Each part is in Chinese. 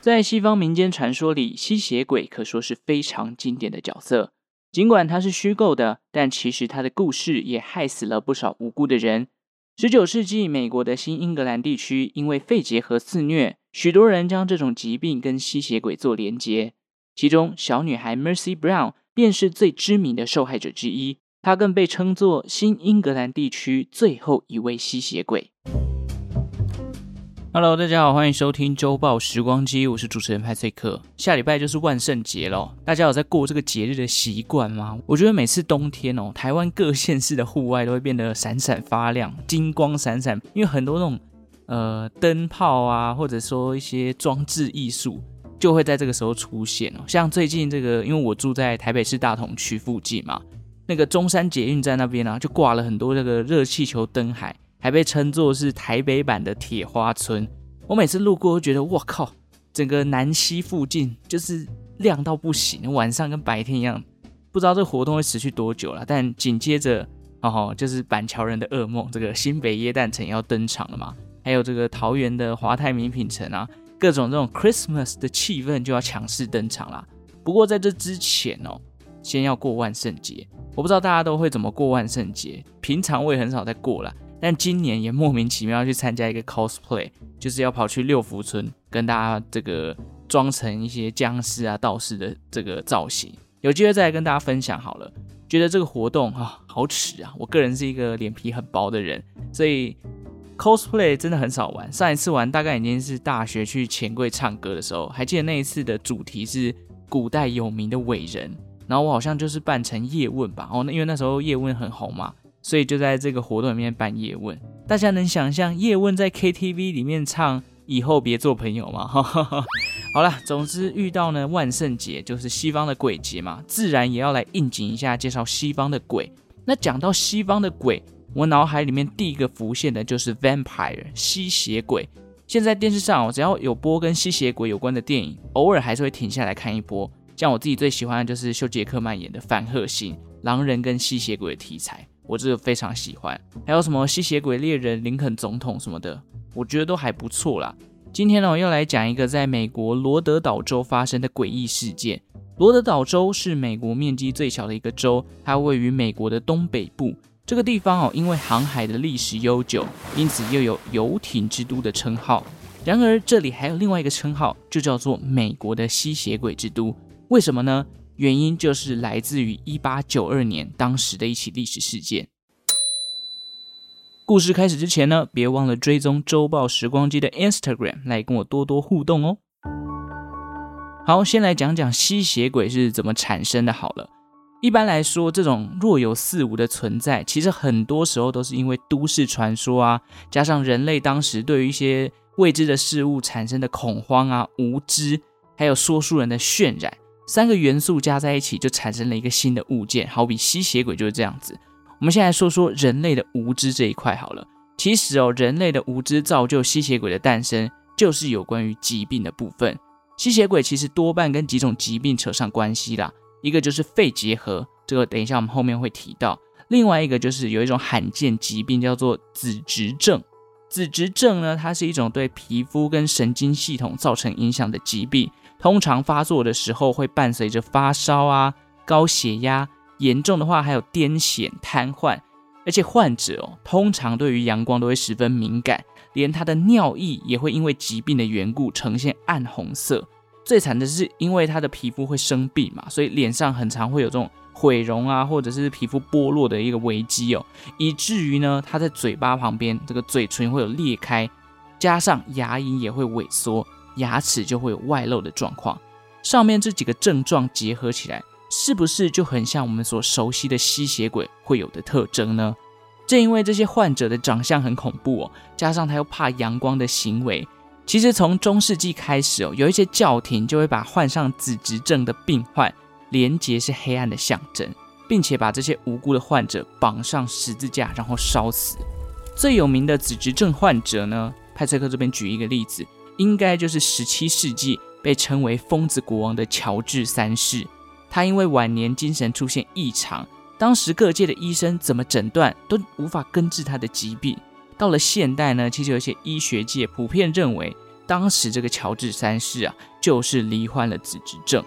在西方民间传说里，吸血鬼可说是非常经典的角色。尽管它是虚构的，但其实它的故事也害死了不少无辜的人。十九世纪，美国的新英格兰地区因为肺结核肆虐，许多人将这种疾病跟吸血鬼做连结。其中，小女孩 Mercy Brown 便是最知名的受害者之一。她更被称作新英格兰地区最后一位吸血鬼。Hello，大家好，欢迎收听周报时光机，我是主持人派翠克。下礼拜就是万圣节喽，大家有在过这个节日的习惯吗？我觉得每次冬天哦，台湾各县市的户外都会变得闪闪发亮，金光闪闪，因为很多那种呃灯泡啊，或者说一些装置艺术。就会在这个时候出现哦，像最近这个，因为我住在台北市大同区附近嘛，那个中山捷运站那边啊，就挂了很多这个热气球灯海，还被称作是台北版的铁花村。我每次路过都觉得，我靠，整个南西附近就是亮到不行，晚上跟白天一样。不知道这个活动会持续多久了，但紧接着哦，就是板桥人的噩梦，这个新北耶诞城要登场了嘛，还有这个桃园的华泰名品城啊。各种这种 Christmas 的气氛就要强势登场啦。不过在这之前哦，先要过万圣节。我不知道大家都会怎么过万圣节，平常我也很少在过啦。但今年也莫名其妙去参加一个 cosplay，就是要跑去六福村跟大家这个装成一些僵尸啊、道士的这个造型。有机会再来跟大家分享好了。觉得这个活动啊，好耻啊！我个人是一个脸皮很薄的人，所以。cosplay 真的很少玩，上一次玩大概已经是大学去钱柜唱歌的时候，还记得那一次的主题是古代有名的伟人，然后我好像就是扮成叶问吧，哦，那因为那时候叶问很红嘛，所以就在这个活动里面扮叶问。大家能想象叶问在 KTV 里面唱以后别做朋友吗？好了，总之遇到呢万圣节就是西方的鬼节嘛，自然也要来应景一下，介绍西方的鬼。那讲到西方的鬼。我脑海里面第一个浮现的就是 vampire 吸血鬼。现在电视上只要有播跟吸血鬼有关的电影，偶尔还是会停下来看一波。像我自己最喜欢的就是休杰克曼演的《范赫辛》，狼人跟吸血鬼的题材，我这个非常喜欢。还有什么吸血鬼猎人、林肯总统什么的，我觉得都还不错啦。今天呢，我要来讲一个在美国罗德岛州发生的诡异事件。罗德岛州是美国面积最小的一个州，它位于美国的东北部。这个地方哦，因为航海的历史悠久，因此又有游艇之都的称号。然而，这里还有另外一个称号，就叫做美国的吸血鬼之都。为什么呢？原因就是来自于一八九二年当时的一起历史事件。故事开始之前呢，别忘了追踪周报时光机的 Instagram，来跟我多多互动哦。好，先来讲讲吸血鬼是怎么产生的。好了。一般来说，这种若有似无的存在，其实很多时候都是因为都市传说啊，加上人类当时对于一些未知的事物产生的恐慌啊、无知，还有说书人的渲染，三个元素加在一起，就产生了一个新的物件。好比吸血鬼就是这样子。我们现在说说人类的无知这一块好了。其实哦，人类的无知造就吸血鬼的诞生，就是有关于疾病的部分。吸血鬼其实多半跟几种疾病扯上关系啦。一个就是肺结核，这个等一下我们后面会提到。另外一个就是有一种罕见疾病叫做紫质症。紫质症呢，它是一种对皮肤跟神经系统造成影响的疾病，通常发作的时候会伴随着发烧啊、高血压，严重的话还有癫痫、瘫痪，而且患者哦，通常对于阳光都会十分敏感，连他的尿液也会因为疾病的缘故呈现暗红色。最惨的是，因为他的皮肤会生病嘛，所以脸上很常会有这种毁容啊，或者是皮肤剥落的一个危机哦，以至于呢，他在嘴巴旁边这个嘴唇会有裂开，加上牙龈也会萎缩，牙齿就会有外露的状况。上面这几个症状结合起来，是不是就很像我们所熟悉的吸血鬼会有的特征呢？正因为这些患者的长相很恐怖哦，加上他又怕阳光的行为。其实从中世纪开始哦，有一些教廷就会把患上紫质症的病患连结是黑暗的象征，并且把这些无辜的患者绑上十字架，然后烧死。最有名的紫质症患者呢，派翠克这边举一个例子，应该就是十七世纪被称为疯子国王的乔治三世。他因为晚年精神出现异常，当时各界的医生怎么诊断都无法根治他的疾病。到了现代呢，其实有些医学界普遍认为，当时这个乔治三世啊，就是罹患了紫质症。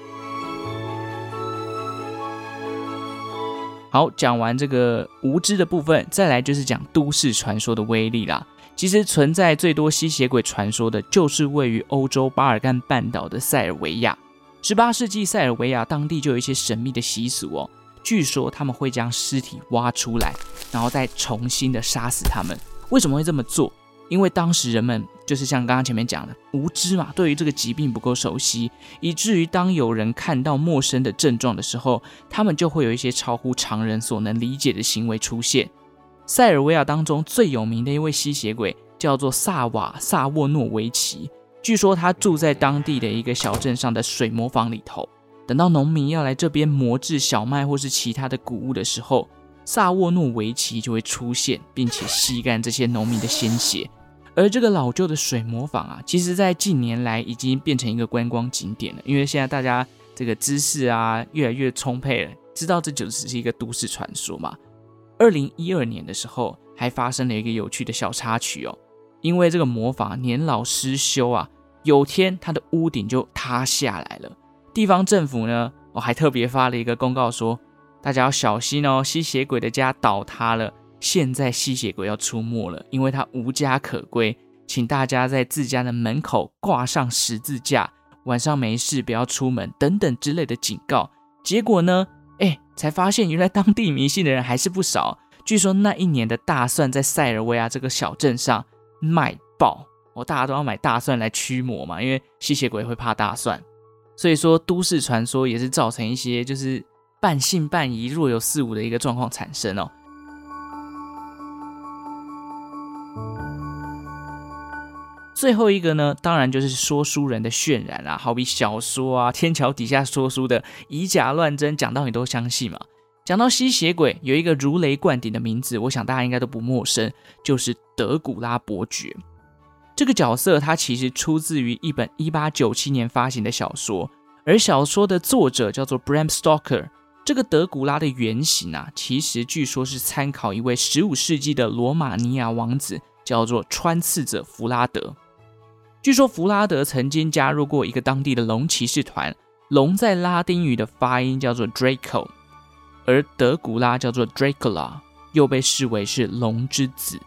好，讲完这个无知的部分，再来就是讲都市传说的威力啦。其实存在最多吸血鬼传说的，就是位于欧洲巴尔干半岛的塞尔维亚。十八世纪，塞尔维亚当地就有一些神秘的习俗哦。据说他们会将尸体挖出来，然后再重新的杀死他们。为什么会这么做？因为当时人们就是像刚刚前面讲的无知嘛，对于这个疾病不够熟悉，以至于当有人看到陌生的症状的时候，他们就会有一些超乎常人所能理解的行为出现。塞尔维亚当中最有名的一位吸血鬼叫做萨瓦萨沃诺维奇。据说他住在当地的一个小镇上的水磨坊里头。等到农民要来这边磨制小麦或是其他的谷物的时候，萨沃诺维奇就会出现，并且吸干这些农民的鲜血。而这个老旧的水磨坊啊，其实在近年来已经变成一个观光景点了。因为现在大家这个知识啊越来越充沛了，知道这就只是一个都市传说嘛。二零一二年的时候，还发生了一个有趣的小插曲哦。因为这个魔法年老失修啊，有天它的屋顶就塌下来了。地方政府呢，我还特别发了一个公告说，大家要小心哦，吸血鬼的家倒塌了，现在吸血鬼要出没了，因为他无家可归，请大家在自家的门口挂上十字架，晚上没事不要出门等等之类的警告。结果呢，哎，才发现原来当地迷信的人还是不少。据说那一年的大蒜在塞尔维亚这个小镇上。卖爆哦！大家都要买大蒜来驱魔嘛，因为吸血鬼会怕大蒜，所以说都市传说也是造成一些就是半信半疑、若有似无的一个状况产生哦。最后一个呢，当然就是说书人的渲染啦，好比小说啊，天桥底下说书的以假乱真，讲到你都相信嘛。讲到吸血鬼，有一个如雷贯顶的名字，我想大家应该都不陌生，就是德古拉伯爵。这个角色他其实出自于一本一八九七年发行的小说，而小说的作者叫做 Bram Stoker。这个德古拉的原型啊，其实据说是参考一位十五世纪的罗马尼亚王子，叫做穿刺者弗拉德。据说弗拉德曾经加入过一个当地的龙骑士团，龙在拉丁语的发音叫做 Draco。而德古拉叫做 Dracula，又被视为是龙之子。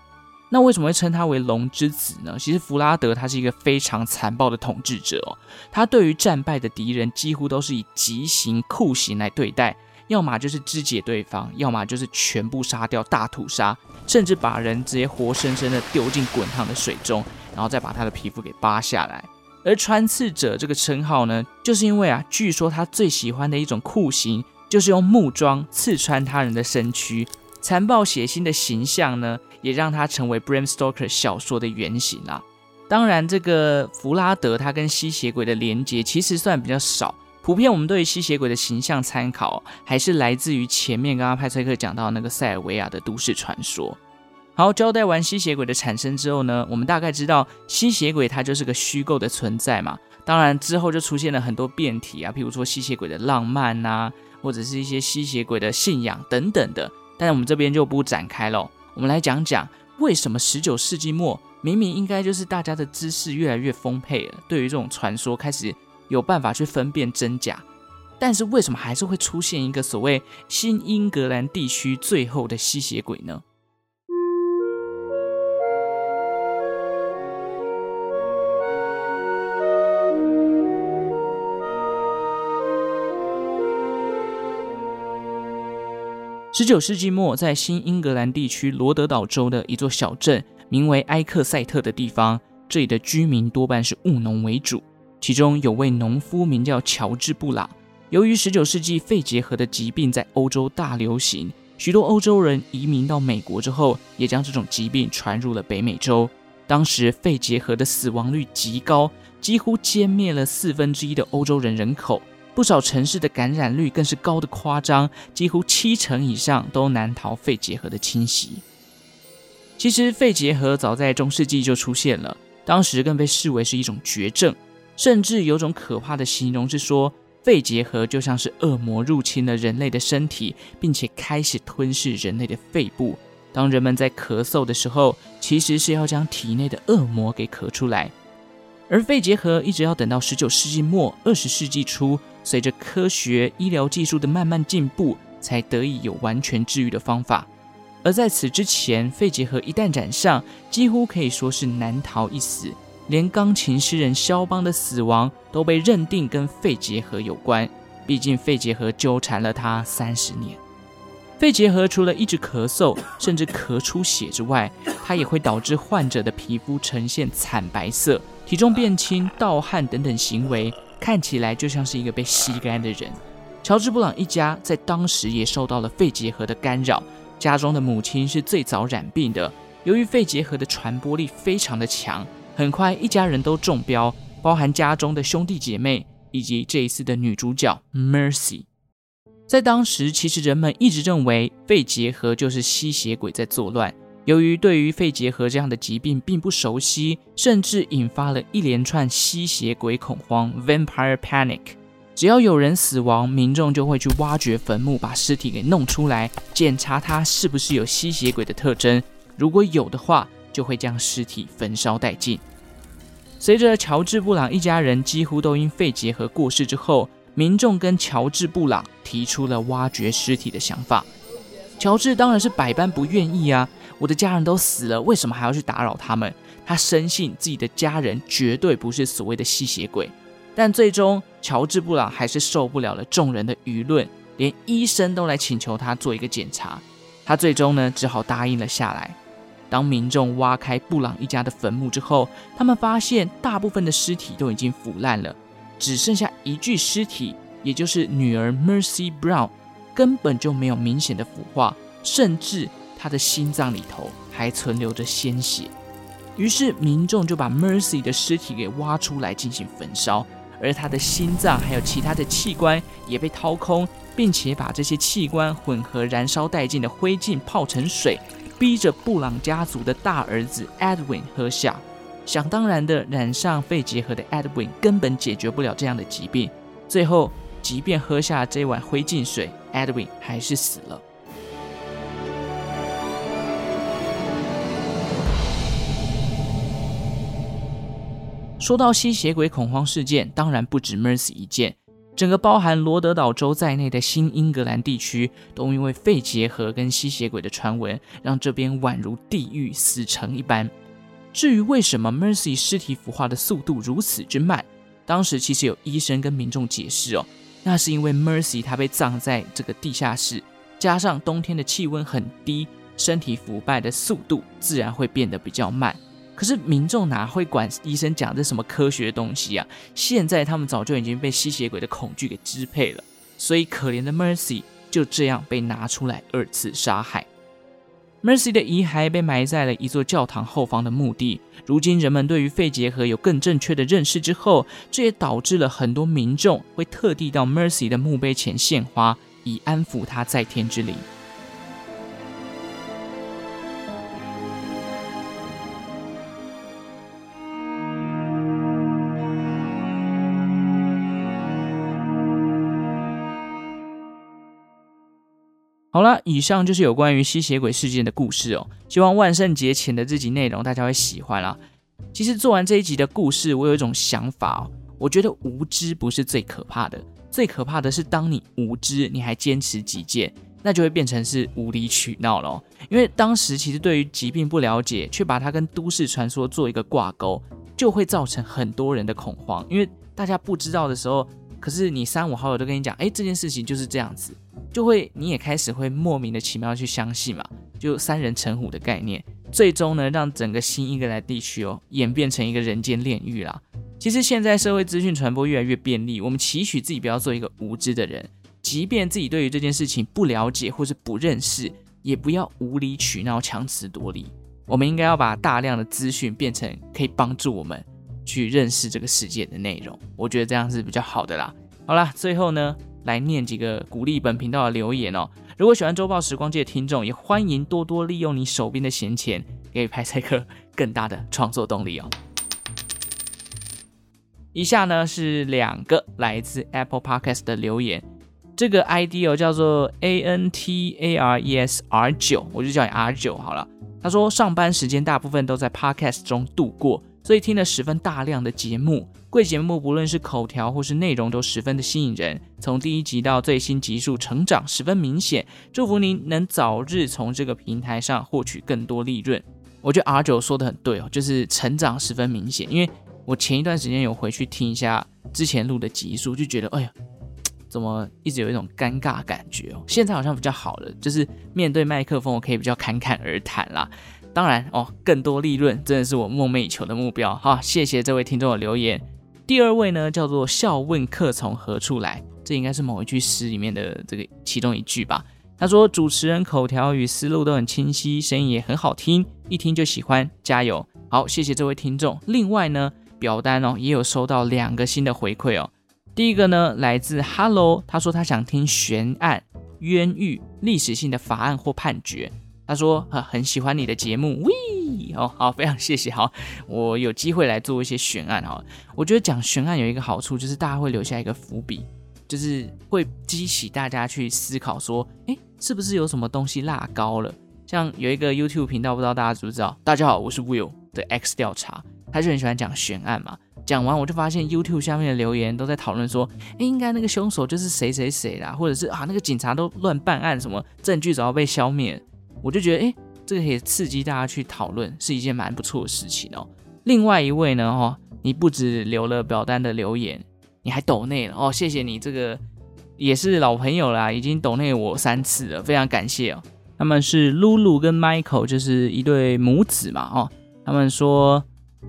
那为什么会称他为龙之子呢？其实弗拉德他是一个非常残暴的统治者哦。他对于战败的敌人几乎都是以极刑酷刑来对待，要么就是肢解对方，要么就是全部杀掉大屠杀，甚至把人直接活生生的丢进滚烫的水中，然后再把他的皮肤给扒下来。而穿刺者这个称号呢，就是因为啊，据说他最喜欢的一种酷刑。就是用木桩刺穿他人的身躯，残暴血腥的形象呢，也让他成为 Bram Stoker 小说的原型啊。当然，这个弗拉德他跟吸血鬼的连接其实算比较少，普遍我们对于吸血鬼的形象参考还是来自于前面刚刚派崔克讲到那个塞尔维亚的都市传说。好，交代完吸血鬼的产生之后呢，我们大概知道吸血鬼它就是个虚构的存在嘛。当然之后就出现了很多变体啊，譬如说吸血鬼的浪漫呐、或者是一些吸血鬼的信仰等等的，但是我们这边就不展开了。我们来讲讲为什么十九世纪末明明应该就是大家的知识越来越丰沛了，对于这种传说开始有办法去分辨真假，但是为什么还是会出现一个所谓新英格兰地区最后的吸血鬼呢？十九世纪末，在新英格兰地区罗德岛州的一座小镇，名为埃克塞特的地方，这里的居民多半是务农为主。其中有位农夫名叫乔治·布朗。由于十九世纪肺结核的疾病在欧洲大流行，许多欧洲人移民到美国之后，也将这种疾病传入了北美洲。当时肺结核的死亡率极高，几乎歼灭了四分之一的欧洲人人口。不少城市的感染率更是高的夸张，几乎七成以上都难逃肺结核的侵袭。其实肺结核早在中世纪就出现了，当时更被视为是一种绝症，甚至有种可怕的形容是说，肺结核就像是恶魔入侵了人类的身体，并且开始吞噬人类的肺部。当人们在咳嗽的时候，其实是要将体内的恶魔给咳出来。而肺结核一直要等到十九世纪末、二十世纪初，随着科学医疗技术的慢慢进步，才得以有完全治愈的方法。而在此之前，肺结核一旦染上，几乎可以说是难逃一死。连钢琴诗人肖邦的死亡都被认定跟肺结核有关，毕竟肺结核纠缠了他三十年。肺结核除了一直咳嗽，甚至咳出血之外，它也会导致患者的皮肤呈现惨白色。体重变轻、盗汗等等行为，看起来就像是一个被吸干的人。乔治·布朗一家在当时也受到了肺结核的干扰，家中的母亲是最早染病的。由于肺结核的传播力非常的强，很快一家人都中标，包含家中的兄弟姐妹以及这一次的女主角 Mercy。在当时，其实人们一直认为肺结核就是吸血鬼在作乱。由于对于肺结核这样的疾病并不熟悉，甚至引发了一连串吸血鬼恐慌 （Vampire Panic）。只要有人死亡，民众就会去挖掘坟墓，把尸体给弄出来，检查它是不是有吸血鬼的特征。如果有的话，就会将尸体焚烧殆尽。随着乔治·布朗一家人几乎都因肺结核过世之后，民众跟乔治·布朗提出了挖掘尸体的想法。乔治当然是百般不愿意啊！我的家人都死了，为什么还要去打扰他们？他深信自己的家人绝对不是所谓的吸血鬼。但最终，乔治·布朗还是受不了了众人的舆论，连医生都来请求他做一个检查。他最终呢，只好答应了下来。当民众挖开布朗一家的坟墓之后，他们发现大部分的尸体都已经腐烂了，只剩下一具尸体，也就是女儿 Mercy Brown。根本就没有明显的腐化，甚至他的心脏里头还存留着鲜血。于是民众就把 Mercy 的尸体给挖出来进行焚烧，而他的心脏还有其他的器官也被掏空，并且把这些器官混合燃烧殆尽的灰烬泡成水，逼着布朗家族的大儿子 Edwin 喝下。想当然的，染上肺结核的 Edwin 根本解决不了这样的疾病，最后。即便喝下这碗灰烬水，Edwin 还是死了。说到吸血鬼恐慌事件，当然不止 Mercy 一件，整个包含罗德岛州在内的新英格兰地区，都因为肺结核跟吸血鬼的传闻，让这边宛如地狱死城一般。至于为什么 Mercy 尸体腐化的速度如此之慢，当时其实有医生跟民众解释哦。那是因为 Mercy 她被葬在这个地下室，加上冬天的气温很低，身体腐败的速度自然会变得比较慢。可是民众哪会管医生讲的什么科学东西啊？现在他们早就已经被吸血鬼的恐惧给支配了，所以可怜的 Mercy 就这样被拿出来二次杀害。Mercy 的遗骸被埋在了一座教堂后方的墓地。如今，人们对于肺结核有更正确的认识之后，这也导致了很多民众会特地到 Mercy 的墓碑前献花，以安抚他在天之灵。好了，以上就是有关于吸血鬼事件的故事哦。希望万圣节前的这集内容大家会喜欢啦。其实做完这一集的故事，我有一种想法哦，我觉得无知不是最可怕的，最可怕的是当你无知，你还坚持己见，那就会变成是无理取闹了。因为当时其实对于疾病不了解，却把它跟都市传说做一个挂钩，就会造成很多人的恐慌。因为大家不知道的时候，可是你三五好友都跟你讲，哎，这件事情就是这样子。就会，你也开始会莫名的奇妙去相信嘛，就三人成虎的概念，最终呢，让整个新英格兰地区哦演变成一个人间炼狱啦。其实现在社会资讯传播越来越便利，我们期许自己不要做一个无知的人，即便自己对于这件事情不了解或是不认识，也不要无理取闹、强词夺理。我们应该要把大量的资讯变成可以帮助我们去认识这个世界的内容。我觉得这样是比较好的啦。好啦，最后呢，来念几个鼓励本频道的留言哦。如果喜欢周报时光机的听众，也欢迎多多利用你手边的闲钱，给派翠克更大的创作动力哦。以下呢是两个来自 Apple Podcast 的留言，这个 ID 哦叫做 A N T A R E S R 九，我就叫你 R 九好了。他说上班时间大部分都在 Podcast 中度过，所以听了十分大量的节目。贵节目不论是口条或是内容都十分的吸引人，从第一集到最新集数成长十分明显。祝福您能早日从这个平台上获取更多利润。我觉得 R 九说的很对哦，就是成长十分明显。因为我前一段时间有回去听一下之前录的集数，就觉得哎呀，怎么一直有一种尴尬感觉哦。现在好像比较好了，就是面对麦克风我可以比较侃侃而谈啦。当然哦，更多利润真的是我梦寐以求的目标。好，谢谢这位听众的留言。第二位呢，叫做笑问客从何处来，这应该是某一句诗里面的这个其中一句吧。他说主持人口条与思路都很清晰，声音也很好听，一听就喜欢，加油！好，谢谢这位听众。另外呢，表单哦也有收到两个新的回馈哦。第一个呢，来自 Hello，他说他想听悬案、冤狱、历史性的法案或判决。他说很喜欢你的节目，喂，哦，好，非常谢谢，好，我有机会来做一些悬案哈。我觉得讲悬案有一个好处，就是大家会留下一个伏笔，就是会激起大家去思考，说，诶，是不是有什么东西落高了？像有一个 YouTube 频道，不知道大家知不知道？大家好，我是 Will 的 X 调查，他就很喜欢讲悬案嘛。讲完我就发现 YouTube 下面的留言都在讨论说，诶，应该那个凶手就是谁谁谁啦，或者是啊，那个警察都乱办案，什么证据早要被消灭。我就觉得，诶，这个可以刺激大家去讨论，是一件蛮不错的事情哦。另外一位呢，哈，你不止留了表单的留言，你还抖内了哦，谢谢你，这个也是老朋友啦，已经抖内我三次了，非常感谢哦。他们是露露跟 Michael，就是一对母子嘛，哦，他们说，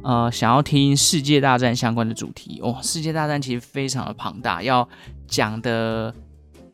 呃，想要听世界大战相关的主题哦，世界大战其实非常的庞大，要讲的。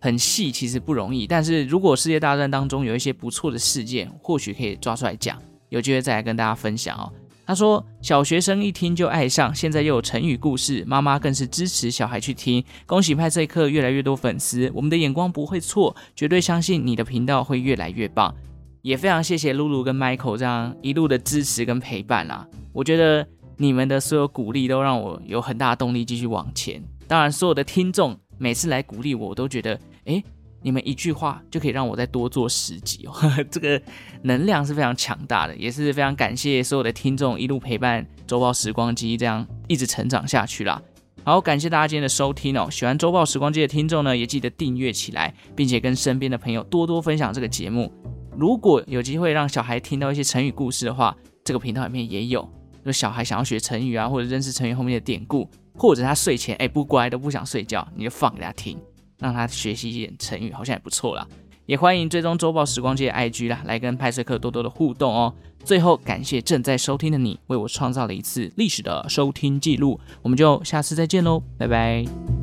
很细，其实不容易。但是如果世界大战当中有一些不错的事件，或许可以抓出来讲，有机会再来跟大家分享哦。他说，小学生一听就爱上，现在又有成语故事，妈妈更是支持小孩去听。恭喜派这一刻越来越多粉丝，我们的眼光不会错，绝对相信你的频道会越来越棒。也非常谢谢露露跟 Michael 这样一路的支持跟陪伴啦。我觉得你们的所有鼓励都让我有很大的动力继续往前。当然，所有的听众每次来鼓励我，我都觉得。诶，你们一句话就可以让我再多做十集哦，呵呵，这个能量是非常强大的，也是非常感谢所有的听众一路陪伴周报时光机这样一直成长下去啦。好，感谢大家今天的收听哦，喜欢周报时光机的听众呢，也记得订阅起来，并且跟身边的朋友多多分享这个节目。如果有机会让小孩听到一些成语故事的话，这个频道里面也有，就小孩想要学成语啊，或者认识成语后面的典故，或者他睡前诶不乖都不想睡觉，你就放给他听。让他学习一点成语，好像也不错啦。也欢迎追踪周报时光机的 IG 啦，来跟派翠克多多的互动哦。最后，感谢正在收听的你，为我创造了一次历史的收听记录。我们就下次再见喽，拜拜。